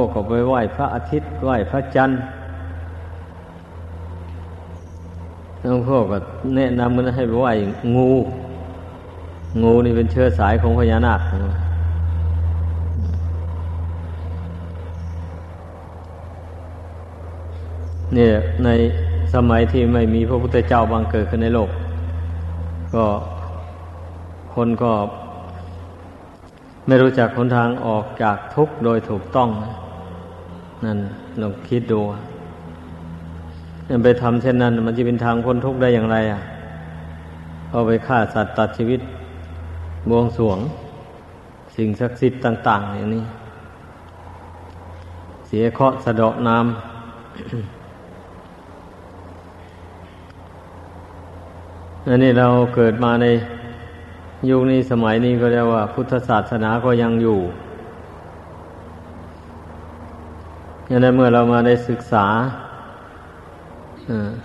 พวกก็ไปไหว้พระอาทิตย์ไหว้พระจันทร์แล้วพวกก็แนะนำมันให้ไปไหว้งู งูนี่เป็นเชื้อสายของพญานาคเนี่ยในสมัยที่ไม่มีพระพุทธเจ้าบังเกิดขึ้นในโลก ก็คนก็ไม่รู้จักหนทางออกจากทุกข์โดยถูกต้องนั่ นั่นลองคิดดูยังไปทำเช่นนั้น มันจะเป็นทางพ้นทุกข์ได้อย่างไร อะเอาไปฆ่าสัตว์ตัดชีวิตบวงสวง สิ่งศักดิ์สิทธิ์ต่าง ๆ อย่างนี้ เสียเคาะสะเดาะน้ำอันนี้เราเกิดมาในยุคนี้สมัยนี้ก็เรียกว่า พุทธศาสนาก็ยังอยู่ ยัางนั้นเมื่อเรามาได้ศึกษา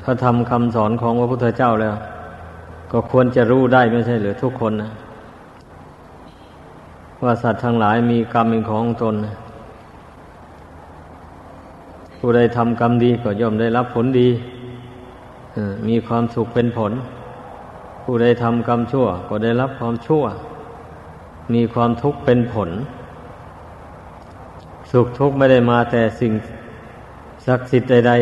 พระธรรมคำสอนของพระพุทธเจ้าแล้ว ก็ควรจะรู้ได้ไม่ใช่หรือทุกคนนะว่าสัตว์ทั้งหลายมีกรรมเป็นของตน ผู้ใดทำกรรมดีก็ย่อมได้รับผลดีมีความสุขเป็นผล ผู้ใดทำกรรมชั่ว ก็ได้รับความชั่ว มีความทุกข์เป็นผล สุขทุกข์ไม่ได้มาแต่สิ่งศักดิ์สิทธิ์ใด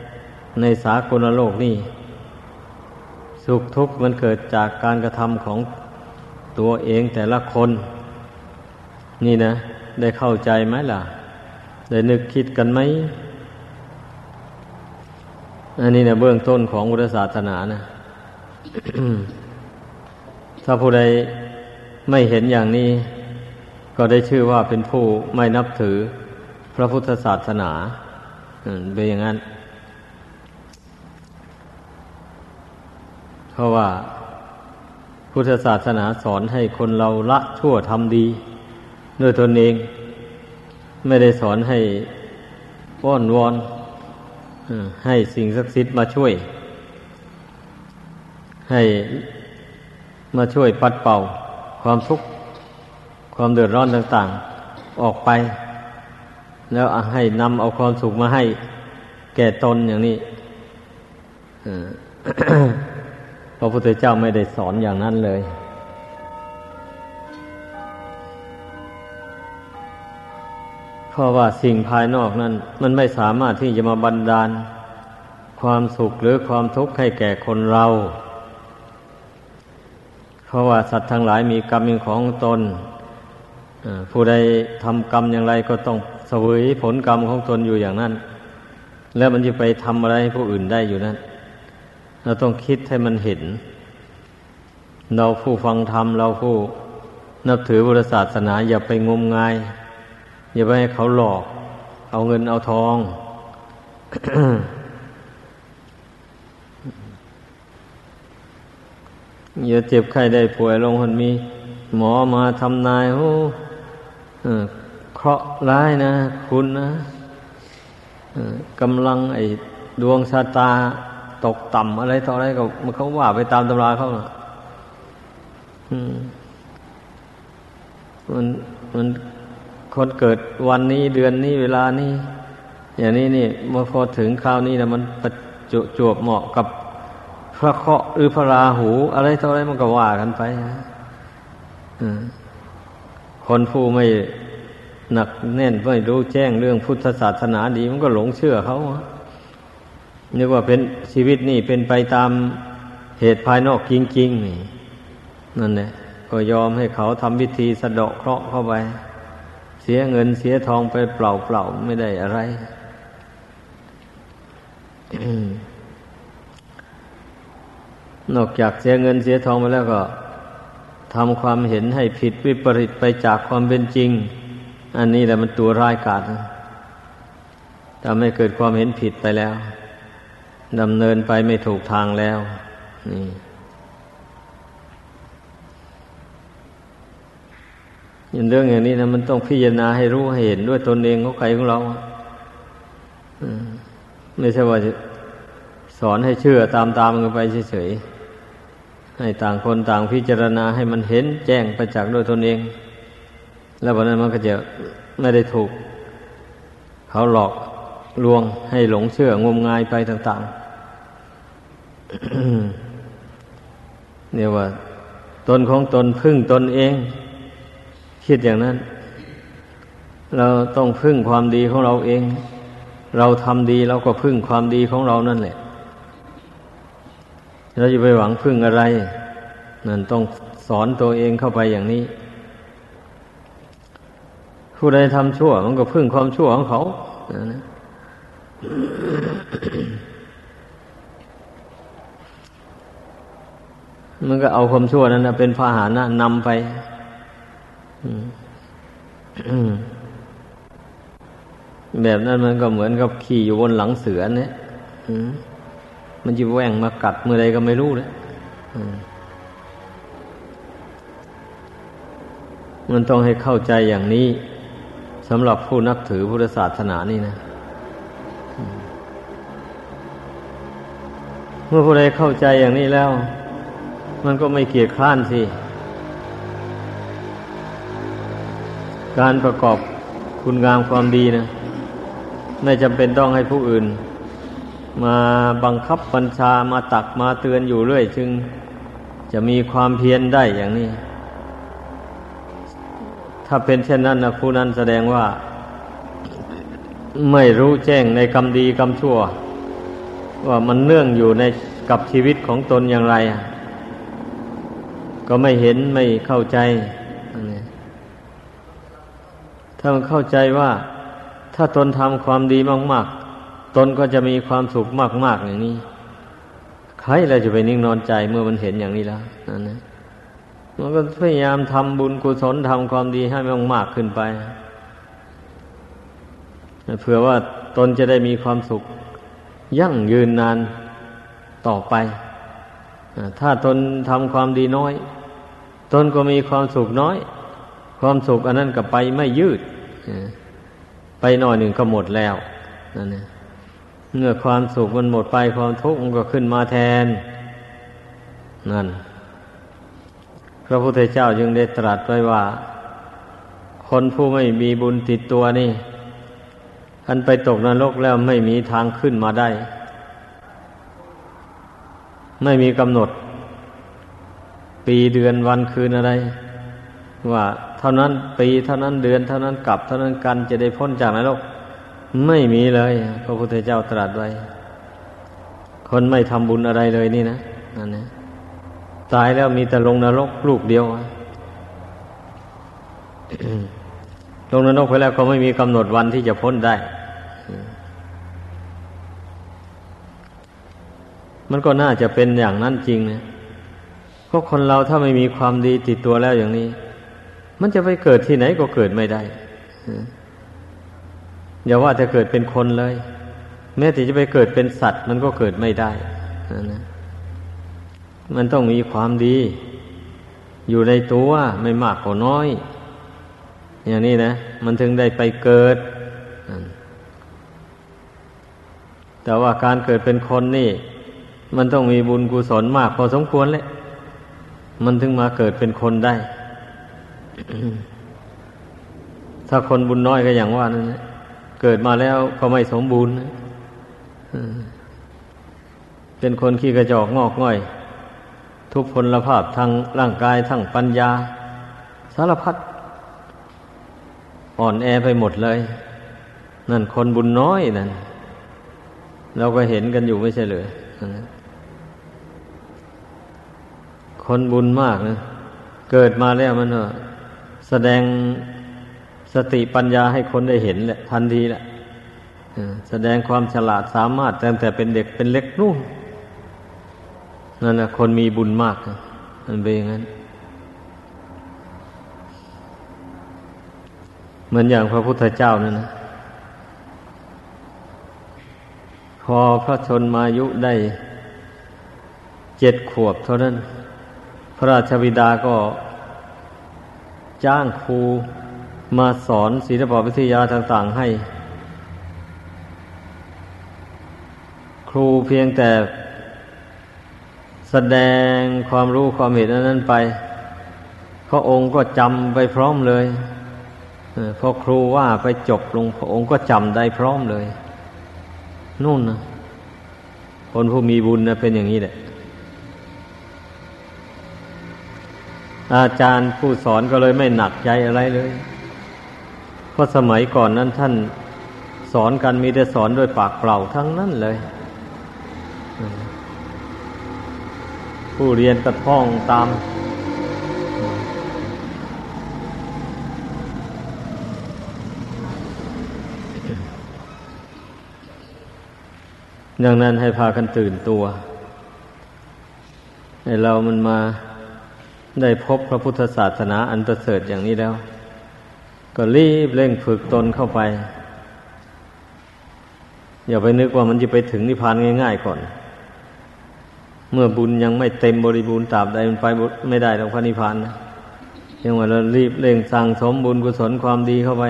ๆ ในสากลโลกนี่ สุขทุกข์มันเกิดจากการกระทำของตัวเองแต่ละคน นี่นะ ได้เข้าใจไหมล่ะ ได้นึกคิดกันไหม อันนี้เนี่ยเบื้องต้นของพุทธศาสนานะ ถ้าผู้ใดไม่เห็นอย่างนี้ ก็ได้ชื่อว่าเป็นผู้ไม่นับถือพระพุทธศาสนาเป็นอย่างนั้น เพราะว่าพุทธศาสนาสอนให้คนเราละชั่วทำดีด้วยตนเอง ไม่ได้สอนให้ป้อนวอนให้สิ่งศักดิ์สิทธิ์มาช่วย ให้มาช่วยปัดเป่าความทุกข์ ความเดือดร้อนต่าง ๆ ออกไป แล้วให้นำเอาความสุขมาให้แก่ตนอย่างนี้พระพุทธเจ้าไม่ได้สอนอย่างนั้นเลยเพราะว่าสิ่งภายนอกนั้น มันไม่สามารถที่จะมาบันดาล ความสุขหรือความทุกข์ให้แก่คนเรา เพราะว่าสัตว์ทั้งหลายมีกรรมเป็นของตน ผู้ใดทำกรรมอย่างไรก็ต้องเสวยผลกรรมของตนอยู่อย่างนั้น แล้วมันจะไปทำอะไรให้ผู้อื่นได้อยู่นั้น เราต้องคิดให้มันเห็น เราผู้ฟังธรรมเราผู้นับถือบุรศาสนา อย่าไปงมงาย อย่าไปให้เขาหลอก เอาเงินเอาทองอย่าเจ็บไข้ได้ป่วยลงคนมี หมอมาทำนายโอ้ เคราะห์ร้ายนะ คุณนะกำลังไอ้ดวงชะตาตกต่ำอะไรต่ออะไรก็มันเขาว่าไปตามตำราเขามันมันคนเกิดวันนี้เดือนนี้เวลานี้อย่างนี้นี่เมื่อพอถึงคราวนี้นะมันประจจวบเหมาะกับพระเคราะห์หรือพระราหู อะไรต่ออะไรมันก็ว่ากันไป คนผู้ไม่หนักแน่นไม่รู้แจ้งเรื่องพุทธศาสนาดี มันก็หลงเชื่อเขานึกว่าเป็นชีวิตนี่เป็นไปตามเหตุภายนอกจริงๆนี่นั่นแหละก็ยอมให้เขาทำพิธีสะเดาะเคราะห์เข้าไป เสียเงินเสียทองไปเปล่าๆไม่ได้อะไรนอกจากเสียเงินเสียทองไปแล้วก็ ทำความเห็นให้ผิดวิปริตไปจากความเป็นจริง อันนี้แหละมันตัวร้ายกาจทำให้เกิดความเห็นผิดไปแล้วดำเนินไปไม่ถูกทางแล้ว นี่ อย่างเรื่องอย่างนี้นะมันต้องพิจารณาให้รู้ให้เห็นด้วยตนเองของใครของเราไม่ใช่ว่าสอนให้เชื่อตามตามกันไปเฉยๆ ให้ต่างคนต่างพิจารณาให้มันเห็นแจ้งประจักษ์ด้วยตนเอง แล้ววันนั้นมันก็จะไม่ได้ถูก เขาหลอกลวงให้หลงเชื่องมงายไปต่างๆเนี่ยว่า ตนของตนพึ่งตนเอง คิดอย่างนั้น เราต้องพึ่งความดีของเราเอง เราทำดีเราก็พึ่งความดีของเรานั่นแหละ เราจะไปหวังพึ่งอะไร นั่นต้องสอนตัวเองเข้าไปอย่างนี้ ผู้ใดทำชั่ว มันก็พึ่งความชั่วของเขานะมันก็เอาความชั่วนั้นนะเป็นพาหานะนำไปแบบนั้นมันก็เหมือนกับขี่อยู่บนหลังเสือเนี่ย มันจะแหว่งมากัดเมื่อใดก็ไม่รู้เลยมันต้องให้เข้าใจอย่างนี้สำหรับผู้นับถือพุทธศาสนานี่นะ เมื่อผู้ใดเข้าใจอย่างนี้แล้ว มันก็ไม่เกียดคร้านสิ การประกอบคุณงามความดีนะไม่จำเป็นต้องให้ผู้อื่น มาบังคับบัญชามาตักมาเตือนอยู่เรื่อย จึงจะมีความเพียรได้อย่างนี้ ถ้าเป็นเช่นนั้นนะผู้นั้นแสดงว่า ไม่รู้แจ้งในกรรมดีกรรมชั่ว ว่ามันเนื่องอยู่ในกับชีวิตของตนอย่างไร ก็ไม่เห็นไม่เข้าใจ ถ้ามันเข้าใจว่า ถ้าตนทำความดีมาก ๆ ตนก็จะมีความสุขมาก ๆ อย่างนี้ ใครเราจะไปนิ่งนอนใจเมื่อมันเห็นอย่างนี้แล้วนั่นนะมันก็พยายามทำบุญกุศลทำความดีให้มันมากขึ้นไปเผื่อว่าตนจะได้มีความสุข ยั่งยืนนานต่อไป ถ้าตนทำความดีน้อย ตนก็มีความสุขน้อย ความสุขอันนั้นก็ไปไม่ยืด ไปหน่อยหนึ่งก็หมดแล้วนั่นเอง เมื่อความสุขมันหมดไปความทุกข์มันก็ขึ้นมาแทน นั่น พระพุทธเจ้าจึงได้ตรัสไว้ว่า คนผู้ไม่มีบุญติดตัวนี่ท่านไปตกนรกแล้วไม่มีทางขึ้นมาได้ ไม่มีกำหนด ปีเดือนวันคืนอะไร ว่าเท่านั้นปีเท่านั้นเดือน เท่านั้นกลับ เท่านั้นกันจะได้พ้นจากนรก ไม่มีเลย พระพุทธเจ้าตรัสไว้ คนไม่ทำบุญอะไรเลยนี่นะนั่นนะตายแล้วมีแต่ลงนรกลูกเดียวลงนรกไปแล้วก็ไม่มีกำหนดวันที่จะพ้นได้ มันก็น่าจะเป็นอย่างนั้นจริงนะเพราะคนเราถ้าไม่มีความดีติดตัวแล้วอย่างนี้ มันจะไปเกิดที่ไหนก็เกิดไม่ได้ อย่าว่าจะเกิดเป็นคนเลย แม้แต่จะไปเกิดเป็นสัตว์ มันก็เกิดไม่ได้นะมันต้องมีความดี อยู่ในตัวไม่มากก็น้อย อย่างนี้นะ มันถึงได้ไปเกิด แต่ว่าการเกิดเป็นคนนี่ มันต้องมีบุญกุศลมากพอสมควรเลยมันถึงมาเกิดเป็นคนได้ ถ้าคนบุญน้อยก็อย่างว่านั่น เกิดมาแล้วก็ไม่สมบูรณ์เป็นคนขี้กระจอกงอกง่อย ทุกพลภาพทางร่างกายทั้งปัญญา สารพัดอ่อนแอไปหมดเลย นั่นคนบุญน้อยนั่นเราก็เห็นกันอยู่ไม่ใช่เลยคนบุญมากนะเกิดมาแล้วมันแสดง สติปัญญาให้คนได้เห็นแหละทันทีแหละแสดงความฉลาดสามารถตั้งแต่เป็นเด็กเป็นเล็กนู่นนั่นนะคนมีบุญมากมันเป็นอย่างนั้นเหมือนอย่างพระพุทธเจ้านั่นนะพอพระชนมายุได้เจ็ดขวบเท่านั้น พระราชบิดาก็จ้างครู มาสอนศิลปวิทยาต่าง ๆ ให้ ครูเพียงแต่แสดงความรู้ความเห็นนั้นไป พระองค์ก็จำไปพร้อมเลยพอครูว่าไปจบลงพระองค์ก็จำได้พร้อมเลย นู่นนะคนผู้มีบุญนะเป็นอย่างนี้แหละ อาจารย์ผู้สอนก็เลยไม่หนักใจอะไรเลย ราะสมัยก่อนนั้นท่านสอนกันมีแต่สอนด้วยปากเปล่าทั้งนั้นเลย ผู้เรียนกระท่องตาม ดังนั้นให้พากันตื่นตัว ให้เรามันมาได้พบพระพุทธศาสนาอันประเสริฐอย่างนี้แล้ว ก็รีบเร่งฝึกตนเข้าไป อย่าไปนึกว่ามันจะไปถึงนิพพานง่าย ๆ ก่อน เมื่อบุญยังไม่เต็มบริบูรณ์ตราบใดมันไปไม่ได้ตรงพระนิพพานนะยังว่าเรารีบเร่งสั่งสมบุญกุศลความดีเข้าไป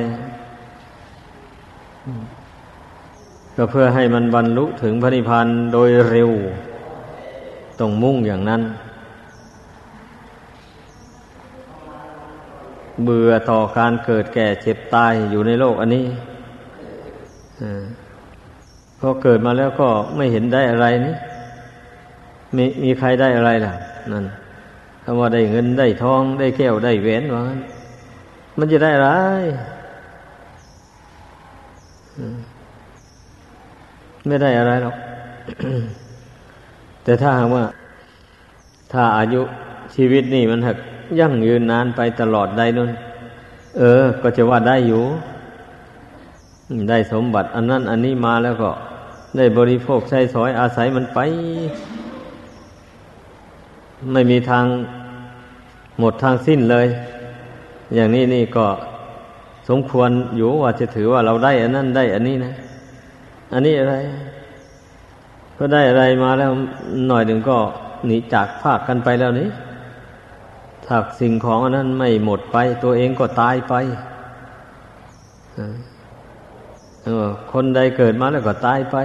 ก็เพื่อให้มันบรรลุถึงพระนิพพานโดยเร็ว ต้องมุ่งอย่างนั้น เบื่อต่อการเกิดแก่เจ็บตายอยู่ในโลกอันนี้พอเกิดมาแล้วก็ไม่เห็นได้อะไรนี่มีมีใครได้อะไรล่ะ นั่นคำว่าได้เงินได้ทอง ได้แก้วได้แหวนว่ามันจะได้อะไรไม่ได้อะไรหรอกแต่ถ้าหากว่า ถ้าอายุชีวิตนี่มันหัก ยั่งยืนนานไปตลอดได้นู่นเออ ก็จะว่าได้อยู่ ได้สมบัติ อันนั้นอันนี้มาแล้วก็ ได้บริโภคใช้สอยอาศัยมันไป ไม่มีทางหมดทางสิ้นเลย อย่างนี้นี่ก็สมควรอยู่ว่าจะถือว่าเราได้ อันนั้นได้ อันนี้นะ อันนี้อะไร ก็ได้อะไรมาแล้วหน่อยหนึ่งก็หนีจากภาคกันไปแล้วนี้ ถ้าสิ่งของอันนั้นไม่หมดไป ตัวเองก็ตายไปคนใดเกิดมาแล้วก็ตายไป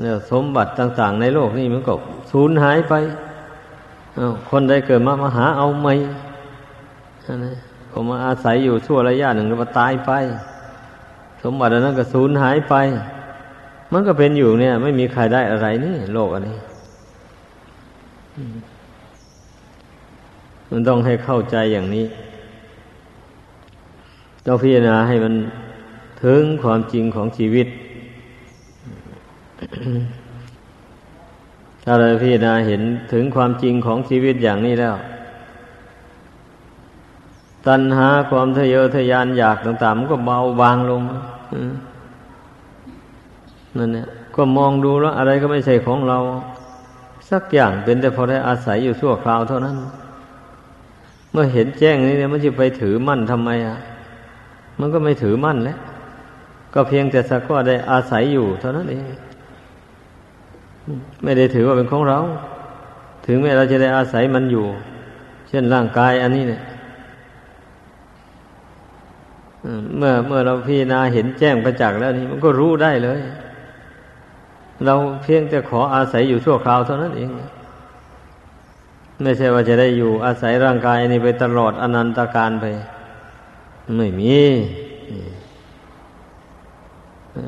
เนี่ยสมบัติต่าง ๆ ในโลกนี้มันก็สูญหายไปคนใดเกิดมามาหาเอาไม่นะก็มาอาศัยอยู่ชั่วระยะหนึ่งแล้วก็ตายไป สมบัตินั้นก็สูญหายไป มันก็เป็นอยู่เนี่ย ไม่มีใครได้อะไรนี่ โลกอันนี้ มันต้องให้เข้าใจอย่างนี้ ต้องพิจารณาให้มันถึงความจริงของชีวิต ถ้าเราพิจารณาเห็นถึงความจริงของชีวิตอย่างนี้แล้ว ตัณหาความทะเยอทะยานอยากต่างๆมันก็เบาบางลงนั่นเนี่ยก็มองดูแล้วอะไรก็ไม่ใช่ของเรา สักอย่างเป็นแต่พอได้อาศัยอยู่ชั่วคราวเท่านั้น มื่อเห็นแจ้งนี้เนี่ยมันจะไปถือมั่นทำไมอะ มันก็ไม่ถือมั่นแล้วก็เพียงแต่สักว่าได้อาศัยอยู่เท่านั้นเองไม่ได้ถือว่าเป็นของเรา ถึงแม้เราจะได้อาศัยมันอยู่ เช่นร่างกายอันนี้เนี่ยเมื่อเมื่อเราพิจารณาเห็นแจ้งประจักษ์แล้วนี่มันก็รู้ได้เลย เราเพียงแต่ขออาศัยอยู่ชั่วคราวเท่านั้นเอง ไม่ใช่ว่าจะได้อยู่อาศัยร่างกายนี้ไปตลอดอนันตการไป ไม่มี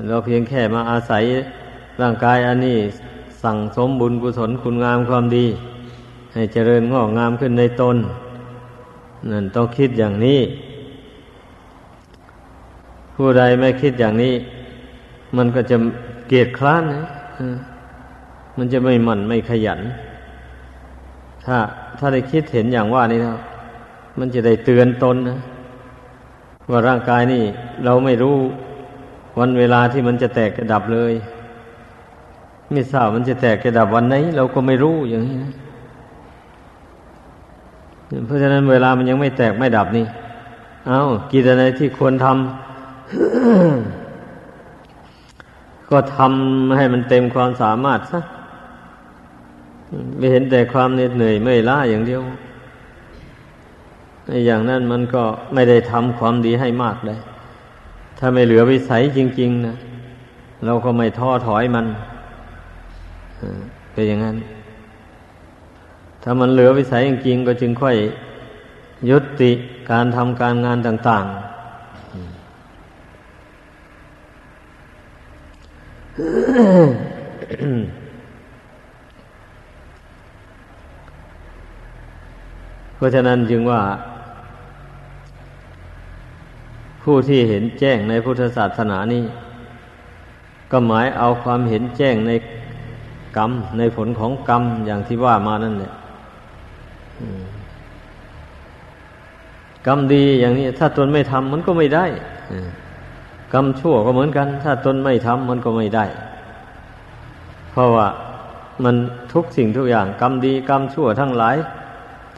เราเพียงแค่มาอาศัยร่างกายอันนี้สั่งสมบุญกุศลคุณงามความดี ให้เจริญงอกงามขึ้นในตนนั่นต้องคิดอย่างนี้ ผู้ใดไม่คิดอย่างนี้ มันก็จะเกียดคร้านนะมันจะไม่หมั่นไม่ขยัน ถ้า ถ้าได้คิดเห็นอย่างว่านี้นะมันจะได้เตือนตนนะว่าร่างกายนี่ เราไม่รู้วันเวลาที่มันจะแตกกระดับเลย ไม่ทราบมันจะแตกกระดับวันไหน เราก็ไม่รู้อย่างนี้นะเพราะฉะนั้นเวลามันยังไม่แตกไม่ดับนี่ เอากิจอะไรที่ควรทำก็ทำให้มันเต็มความสามารถซะ ไม่เห็นแต่ความเหน็ดเหนื่อยเมื่อยล้าอย่างเดียวอย่างนั้นมันก็ไม่ได้ทำความดีให้มากเลย ถ้าไม่เหลือวิสัยจริง ๆนะเราก็ไม่ท้อถอยมันเป็นอย่างนั้น ถ้ามันเหลือวิสัยจริงๆก็จึงค่อยยุติการทำการงานต่าง ๆ เพราะฉะนั้นจึงว่า ผู้ที่เห็นแจ้งในพุทธศาสนานี้ ก็หมายเอาความเห็นแจ้งในกรรม ในผลของกรรมอย่างที่ว่ามานั่นแหละกรรมดีอย่างนี้ ถ้าตนไม่ทำมันก็ไม่ได้กรรมชั่วก็เหมือนกัน ถ้าตนไม่ทำมันก็ไม่ได้ เพราะว่ามันทุกสิ่งทุกอย่าง กรรมดีกรรมชั่วทั้งหลาย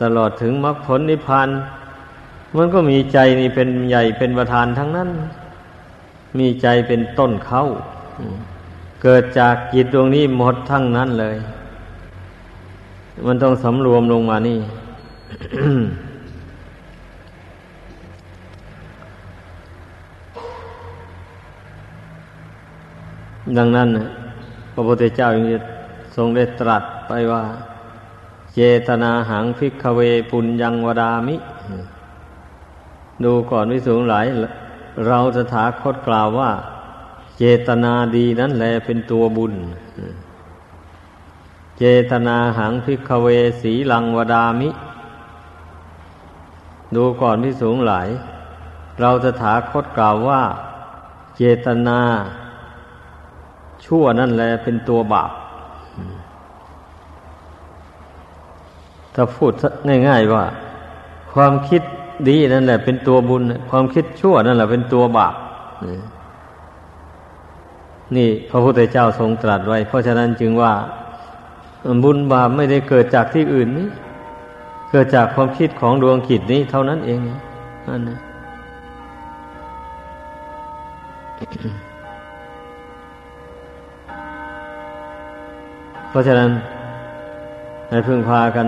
ตลอดถึงมรรคผลนิพพานมันก็มีใจนี่เป็นใหญ่เป็นประธานทั้งนั้น มีใจเป็นต้นเข้า เกิดจากจิตดวงนี้หมดทั้งนั้นเลย มันต้องสำรวมลงมานี่ดังนั้นพระพุทธเจ้ายังทรงได้ตรัสไปว่า เจตนาหังพิกเวปุญญังวดามิ ดูก่อนวิสูงหลาย เราจะถาคตกล่าวว่า เจตนาดีนั้นแหละเป็นตัวบุญ เจตนาหังพิกเวสีลังวดามิ ดูก่อนที่สูงหลาย เราจะถาคตกล่าวว่า เจตนา ชั่วนั่นแหละเป็นตัวบาป ถ้าพูดง่าย ๆว่า ความคิดดีนั่นแหละ เป็นตัวบุญ ความคิดชั่วนั่นแหละเป็นตัวบาปนี่พระพุทธเจ้าทรงตรัสไว้ เพราะฉะนั้นจึงว่า บุญบาปไม่ได้เกิดจากที่อื่นนี้ เกิดจากความคิดของดวงขิดนี้เท่านั้นเองนั่นนะเพราะฉะนั้นให้พึงพากัน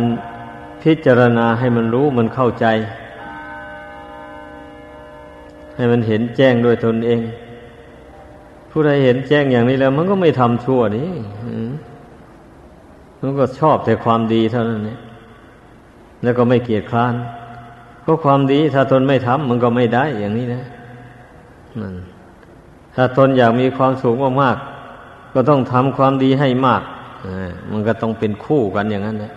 พิจารณาให้มันรู้มันเข้าใจ ให้มันเห็นแจ้งด้วยตนเอง ผู้ใดเห็นแจ้งอย่างนี้แล้ว มันก็ไม่ทำชั่วนี่มันก็ชอบแต่ความดีเท่านั้นเนี่ยแล้วก็ไม่เกียดคร้านก็ความดีถ้าตนไม่ทำมันก็ไม่ได้อย่างนี้นะนั่นถ้าตนอยากมีความสุขมากๆก็ต้องทำความดีให้มากมันก็ต้องเป็นคู่กันอย่างนั้นแหละ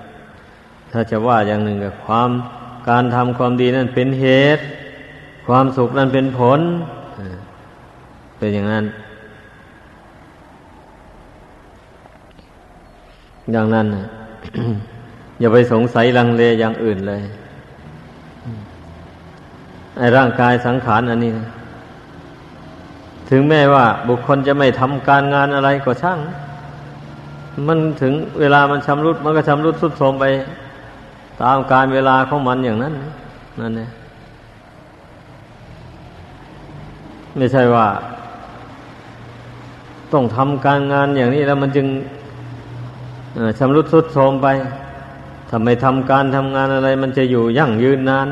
ถ้าจะว่าอย่างหนึ่งกับความการทำความดีนั่นเป็นเหตุ ความสุขนั่นเป็นผล เป็นอย่างนั้นอย่างนั้นอย่าไปสงสัยลังเลอย่างอื่นเลยไอ้ร่างกายสังขารอันนี้ ถึงแม้ว่าบุคคลจะไม่ทำการงานอะไรก็ช่าง มันถึงเวลามันชำรุด มันก็ชำรุดสุดโทรมไป ตามการเวลาของมันอย่างนั้น นั่นเองไม่ใช่ว่า ต้องทำการงานอย่างนี้แล้วมันจึงชำรุดสุดโทรมไปทำไมทำการทำงานอะไร มันจะอยู่ยั่งยืนนาน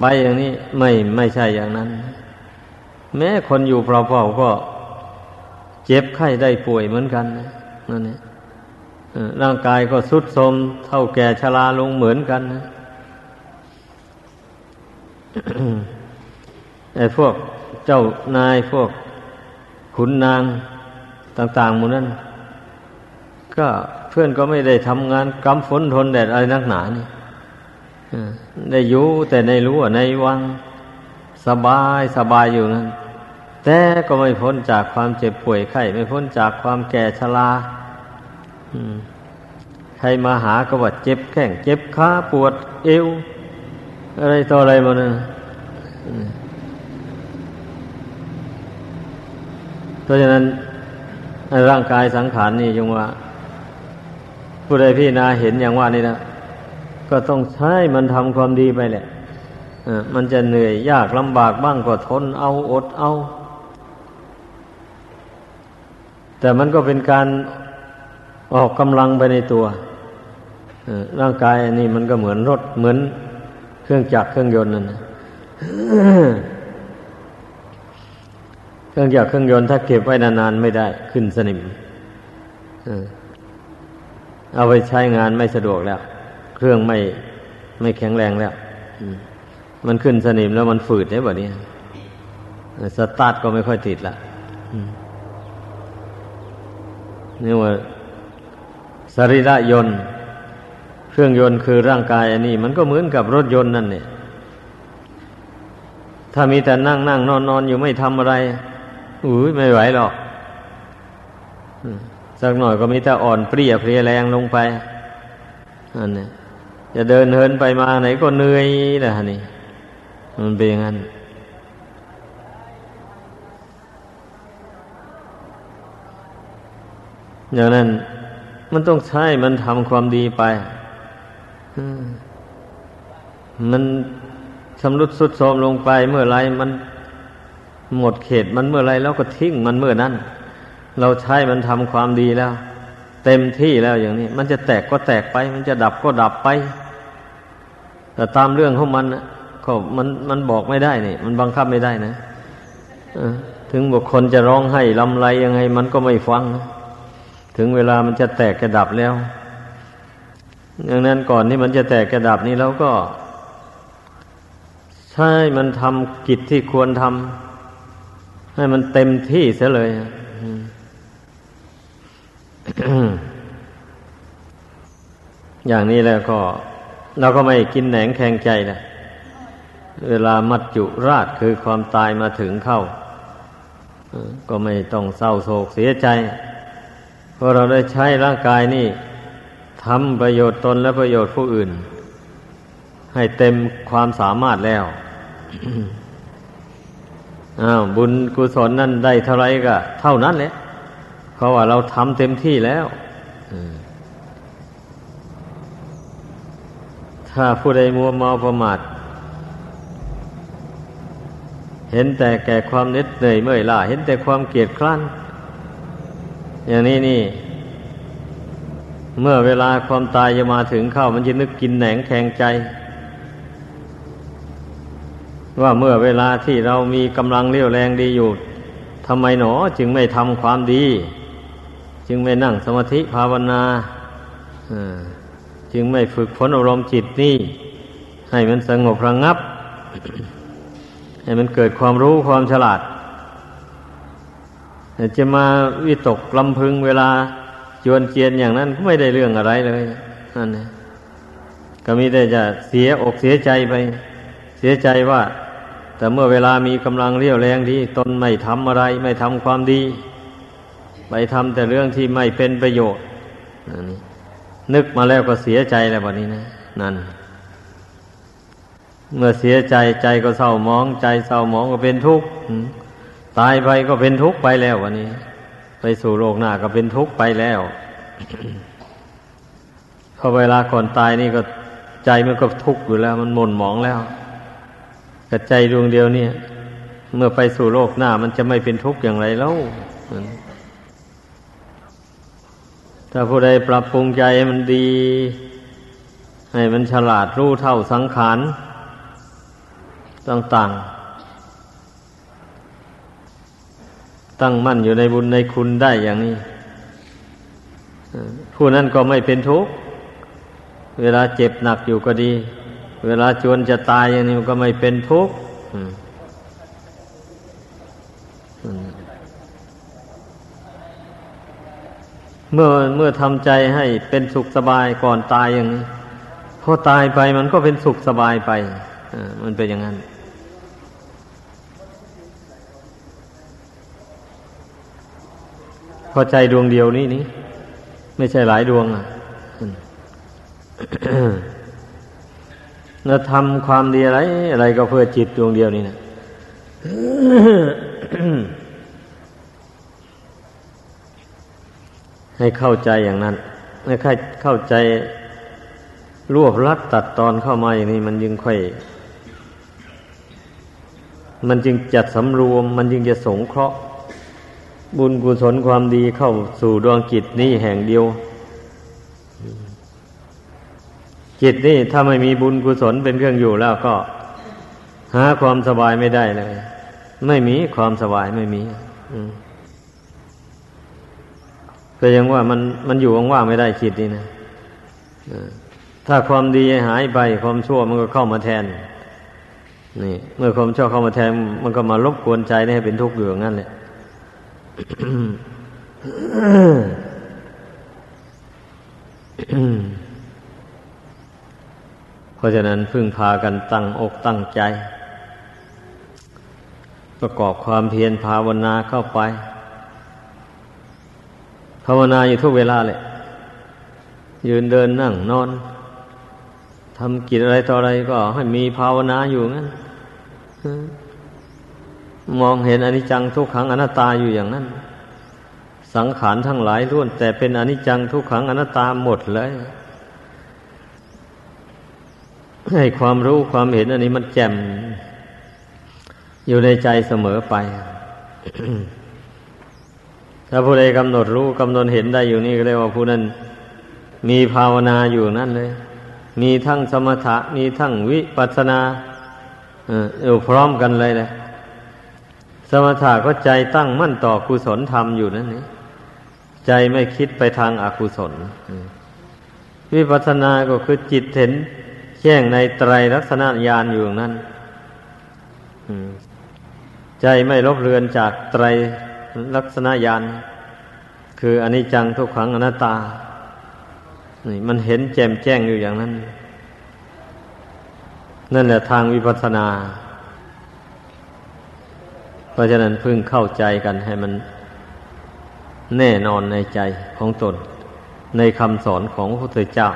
ไปอย่างนี้ไม่ไม่ใช่อย่างนั้น แม้คนอยู่เปล่าๆก็ เจ็บไข้ได้ป่วยเหมือนกันนะนั่นเอง ร่างกายก็สุดโทมเท่าแก่ชราลงเหมือนกันนะไอ้พวกเจ้านายพวกขุนนางต่างๆหมดนั้นก็เพื่อนก็ไม่ได้ทำงานกำฝนทนแดดอะไรนักหนานี่ได้อยู่แต่ในรู้วในวังสบายสบายอยู่นั้นแต่ก็ไม่พ้นจากความเจ็บป่วยไข้ไม่พ้นจากความแก่ชรา ใครมาหาก็ว่าเจ็บแข้งเจ็บขาปวดเอว อะไรต่ออะไรมาเนี่ยเพราะฉะนั้นร่างกายสังขารนี่ยังว่า ผู้ใดพี่นาเห็นอย่างว่านี่นะก็ต้องใช้มันทำความดีไปแหละมันจะเหนื่อยยากลำบากบ้างก็ทนเอาอดเอา แต่มันก็เป็นการ ออกกำลังไปในตัวร่างกายอันนี้มันก็เหมือนรถเหมือนเครื่องจักรเครื่องยนต์นั่นเครื่องจักรเครื่องยนต์ถ้าเก็บไว้นานๆไม่ได้ขึ้นสนิมเอาไปใช้งานไม่สะดวกแล้ว เครื่องไม่ไม่แข็งแรงแล้วมันขึ้นสนิมแล้วมันฝืดได้แบบนี้สตาร์ทก็ไม่ค่อยติดละนี่ว่า สรีระยนต์ เครื่องยนต์คือร่างกายอันนี้ มันก็เหมือนกับรถยนต์นั่นเนี่ยถ้ามีแต่นั่งนั่งนอนนอนอยู่ไม่ทำอะไรอุ้ยไม่ไหวหรอกสักหน่อยก็มีแต่อ่อนเปรี้ยเพลียแรงลงไปอันนี้จะเดินเหินไปมาไหนก็เหนื่อยแหละนี่ มันเป็นอย่างนั้นอย่างนั้น มันต้องใช้มันทำความดีไปมันชำรุดสุดโทรมลงไปเมื่อไรมันหมดเขตมันเมื่อไรแล้วก็ทิ้งมันเมื่อนั้น เราใช้มันทำความดีแล้ว เต็มที่แล้วอย่างนี้ มันจะแตกก็แตกไป มันจะดับก็ดับไป แต่ตามเรื่องของมันก็มันมันบอกไม่ได้นี่ มันบังคับไม่ได้นะถึงบุคคลจะร้องให้ลำไรยังไง มันก็ไม่ฟังนะ ถึงเวลามันจะแตกกระดับแล้วดังนั้นก่อนที่มันจะแตกกระดับนี้เราก็ ใช่มันทำกิจที่ควรทำให้มันเต็มที่เสียเลยอย่างนี้แล้วก็ เราก็ไม่กินแหนงแข็งใจนะเวลามัจจุราชคือความตายมาถึงเข้า ก็ไม่ต้องเศร้าโศกเสียใจ ราะเราได้ใช้ร่างกายนี่ทำประโยชน์ตนและประโยชน์ผู้อื่น ให้เต็มความสามารถแล้วอ้าวบุญกุศลนั่นได้เท่าไรก็ เท่านั้นแหละเพราะว่าเราทำเต็มที่แล้วถ้าผู้ใดมัวเมาประมาทเห็นแต่แก่ความเน็ดเหนื่อยเมื่อยล้าเห็นแต่ความเกียดคร้าน อย่างนี้นี่ เมื่อเวลาความตายจะมาถึงเข้ามันจะนึกกินแหนงแข็งใจ ว่าเมื่อเวลาที่เรามีกำลังเรี่ยวแรงดีอยู่ทำไมหนอจึงไม่ทำความดี จึงไม่นั่งสมาธิภาวนาจึงไม่ฝึกฝนอารมณ์จิตนี่ ให้มันสงบระงับ ให้มันเกิดความรู้ความฉลาด จะมาวิตกลำพึงเวลาจวนเจียนอย่างนั้นก็ไม่ได้เรื่องอะไรเลยนั่นนะก็มีแต่จะเสียอกเสียใจไป เสียใจว่า แต่เมื่อเวลามีกำลังเรี่ยวแรงดีตนไม่ทำอะไร ไม่ทำความดี ไปทำแต่เรื่องที่ไม่เป็นประโยชน์นนึกมาแล้วก็เสียใจแล้ววันนี้นะนั่น เมื่อเสียใจใจก็เศร้ามอง ใจเศร้ามองก็เป็นทุกข์ ตายไปก็เป็นทุกข์ไปแล้ววันนี้ ไปสู่โลกหน้าก็เป็นทุกข์ไปแล้วพอเวลาก่อนตายนี่ก็ใจมันก็ทุกข์อยู่แล้ว มันหม่นหมองแล้วแต่ใจดวงเดียวเนี่ย เมื่อไปสู่โลกหน้ามันจะไม่เป็นทุกข์อย่างไรแล้วถ้าผู้ใดปรับปรุงใจมันดี ให้มันฉลาดรู้เท่าสังขารต่าง ๆ ตั้งมั่นอยู่ในบุญในคุณได้อย่างนี้ ผู้นั้นก็ไม่เป็นทุกข์ เวลาเจ็บหนักอยู่ก็ดี เวลาจวนจะตายอย่างนี้มันก็ไม่เป็นทุกข์เมื่อเมื่อทำใจให้เป็นสุขสบายก่อนตายอย่างนี้พอตายไปมันก็เป็นสุขสบายไปมันเป็นอย่างนั้น พอใจดวงเดียวนี้นี่ไม่ใช่หลายดวงอะเราทำความดีอะไร อะไรก็เพื่อจิตดวงเดียวนี่นะให้เข้าใจอย่างนั้นให้เข้าใจรวบรัดตัดตอนเข้ามาอย่างนี้ มันยึงค่อย มันจึงจัดสำรวม มันจึงจะสงเคราะห์ บุญกุศลความดีเข้าสู่ดวงจิตนี้แห่งเดียว จิตนี่ถ้าไม่มีบุญกุศลเป็นเครื่องอยู่แล้วก็ หาความสบายไม่ได้เลย ไม่มีความสบายไม่มีก็ยังว่ามันมันอยู่ว่างๆไม่ได้จิตนี่นะถ้าความดีหายไปความชั่วมันก็เข้ามาแทน นี่ เมื่อความชั่วเข้ามาแทน มันก็มารบกวนใจให้เป็นทุกข์อยู่อย่างนั้นแหละ เพราะฉะนั้นพึ่งพากันตั้งอกตั้งใจ ประกอบความเพียรภาวนาเข้าไป ภาวนาอยู่ทุกเวลาเลยยืนเดินนั่งนอนทำกิจอะไรต่ออะไรก็ให้มีภาวนาอยู่งั้น มองเห็นอนิจจังทุกขังอนัตตาอยู่อย่างนั้น สังขารทั้งหลายล้วน แต่เป็นอนิจจังทุกขังอนัตตาหมดเลยให้ความรู้ความเห็นอันนี้มันแจ่ม อยู่ในใจเสมอไป ถ้าผู้ใดกำหนดรู้กำหนดเห็นได้อยู่นี่ก็เรียกว่าผู้นั้นมีภาวนาอยู่นั่นเลย มีทั้งสมถะ มีทั้งวิปัสสนาอยู่พร้อมกันเลยแหละ สมถะก็ใจตั้งมั่นต่อกุศลธรรมอยู่นั่นนี่ใจไม่คิดไปทางอากุศล วิปัสสนาก็คือจิตเห็นแจ้งในไตรลักษณะญาณอยู่นั้นใจไม่ลบเลือนจากไตรลักษณะญาณคืออนิจจังทุกขังอนัตตา นี่มันเห็นแจ่มแจ้งอยู่อย่างนั้น นั่นแหละทางวิปัสสนา เพราะฉะนั้นพึ่งเข้าใจกันให้มันแน่นอนในใจของตน ในคำสอนของพระพุทธเจ้า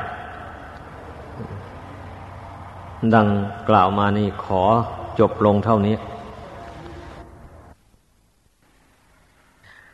ดังกล่าวมานี่ขอจบลงเท่านี้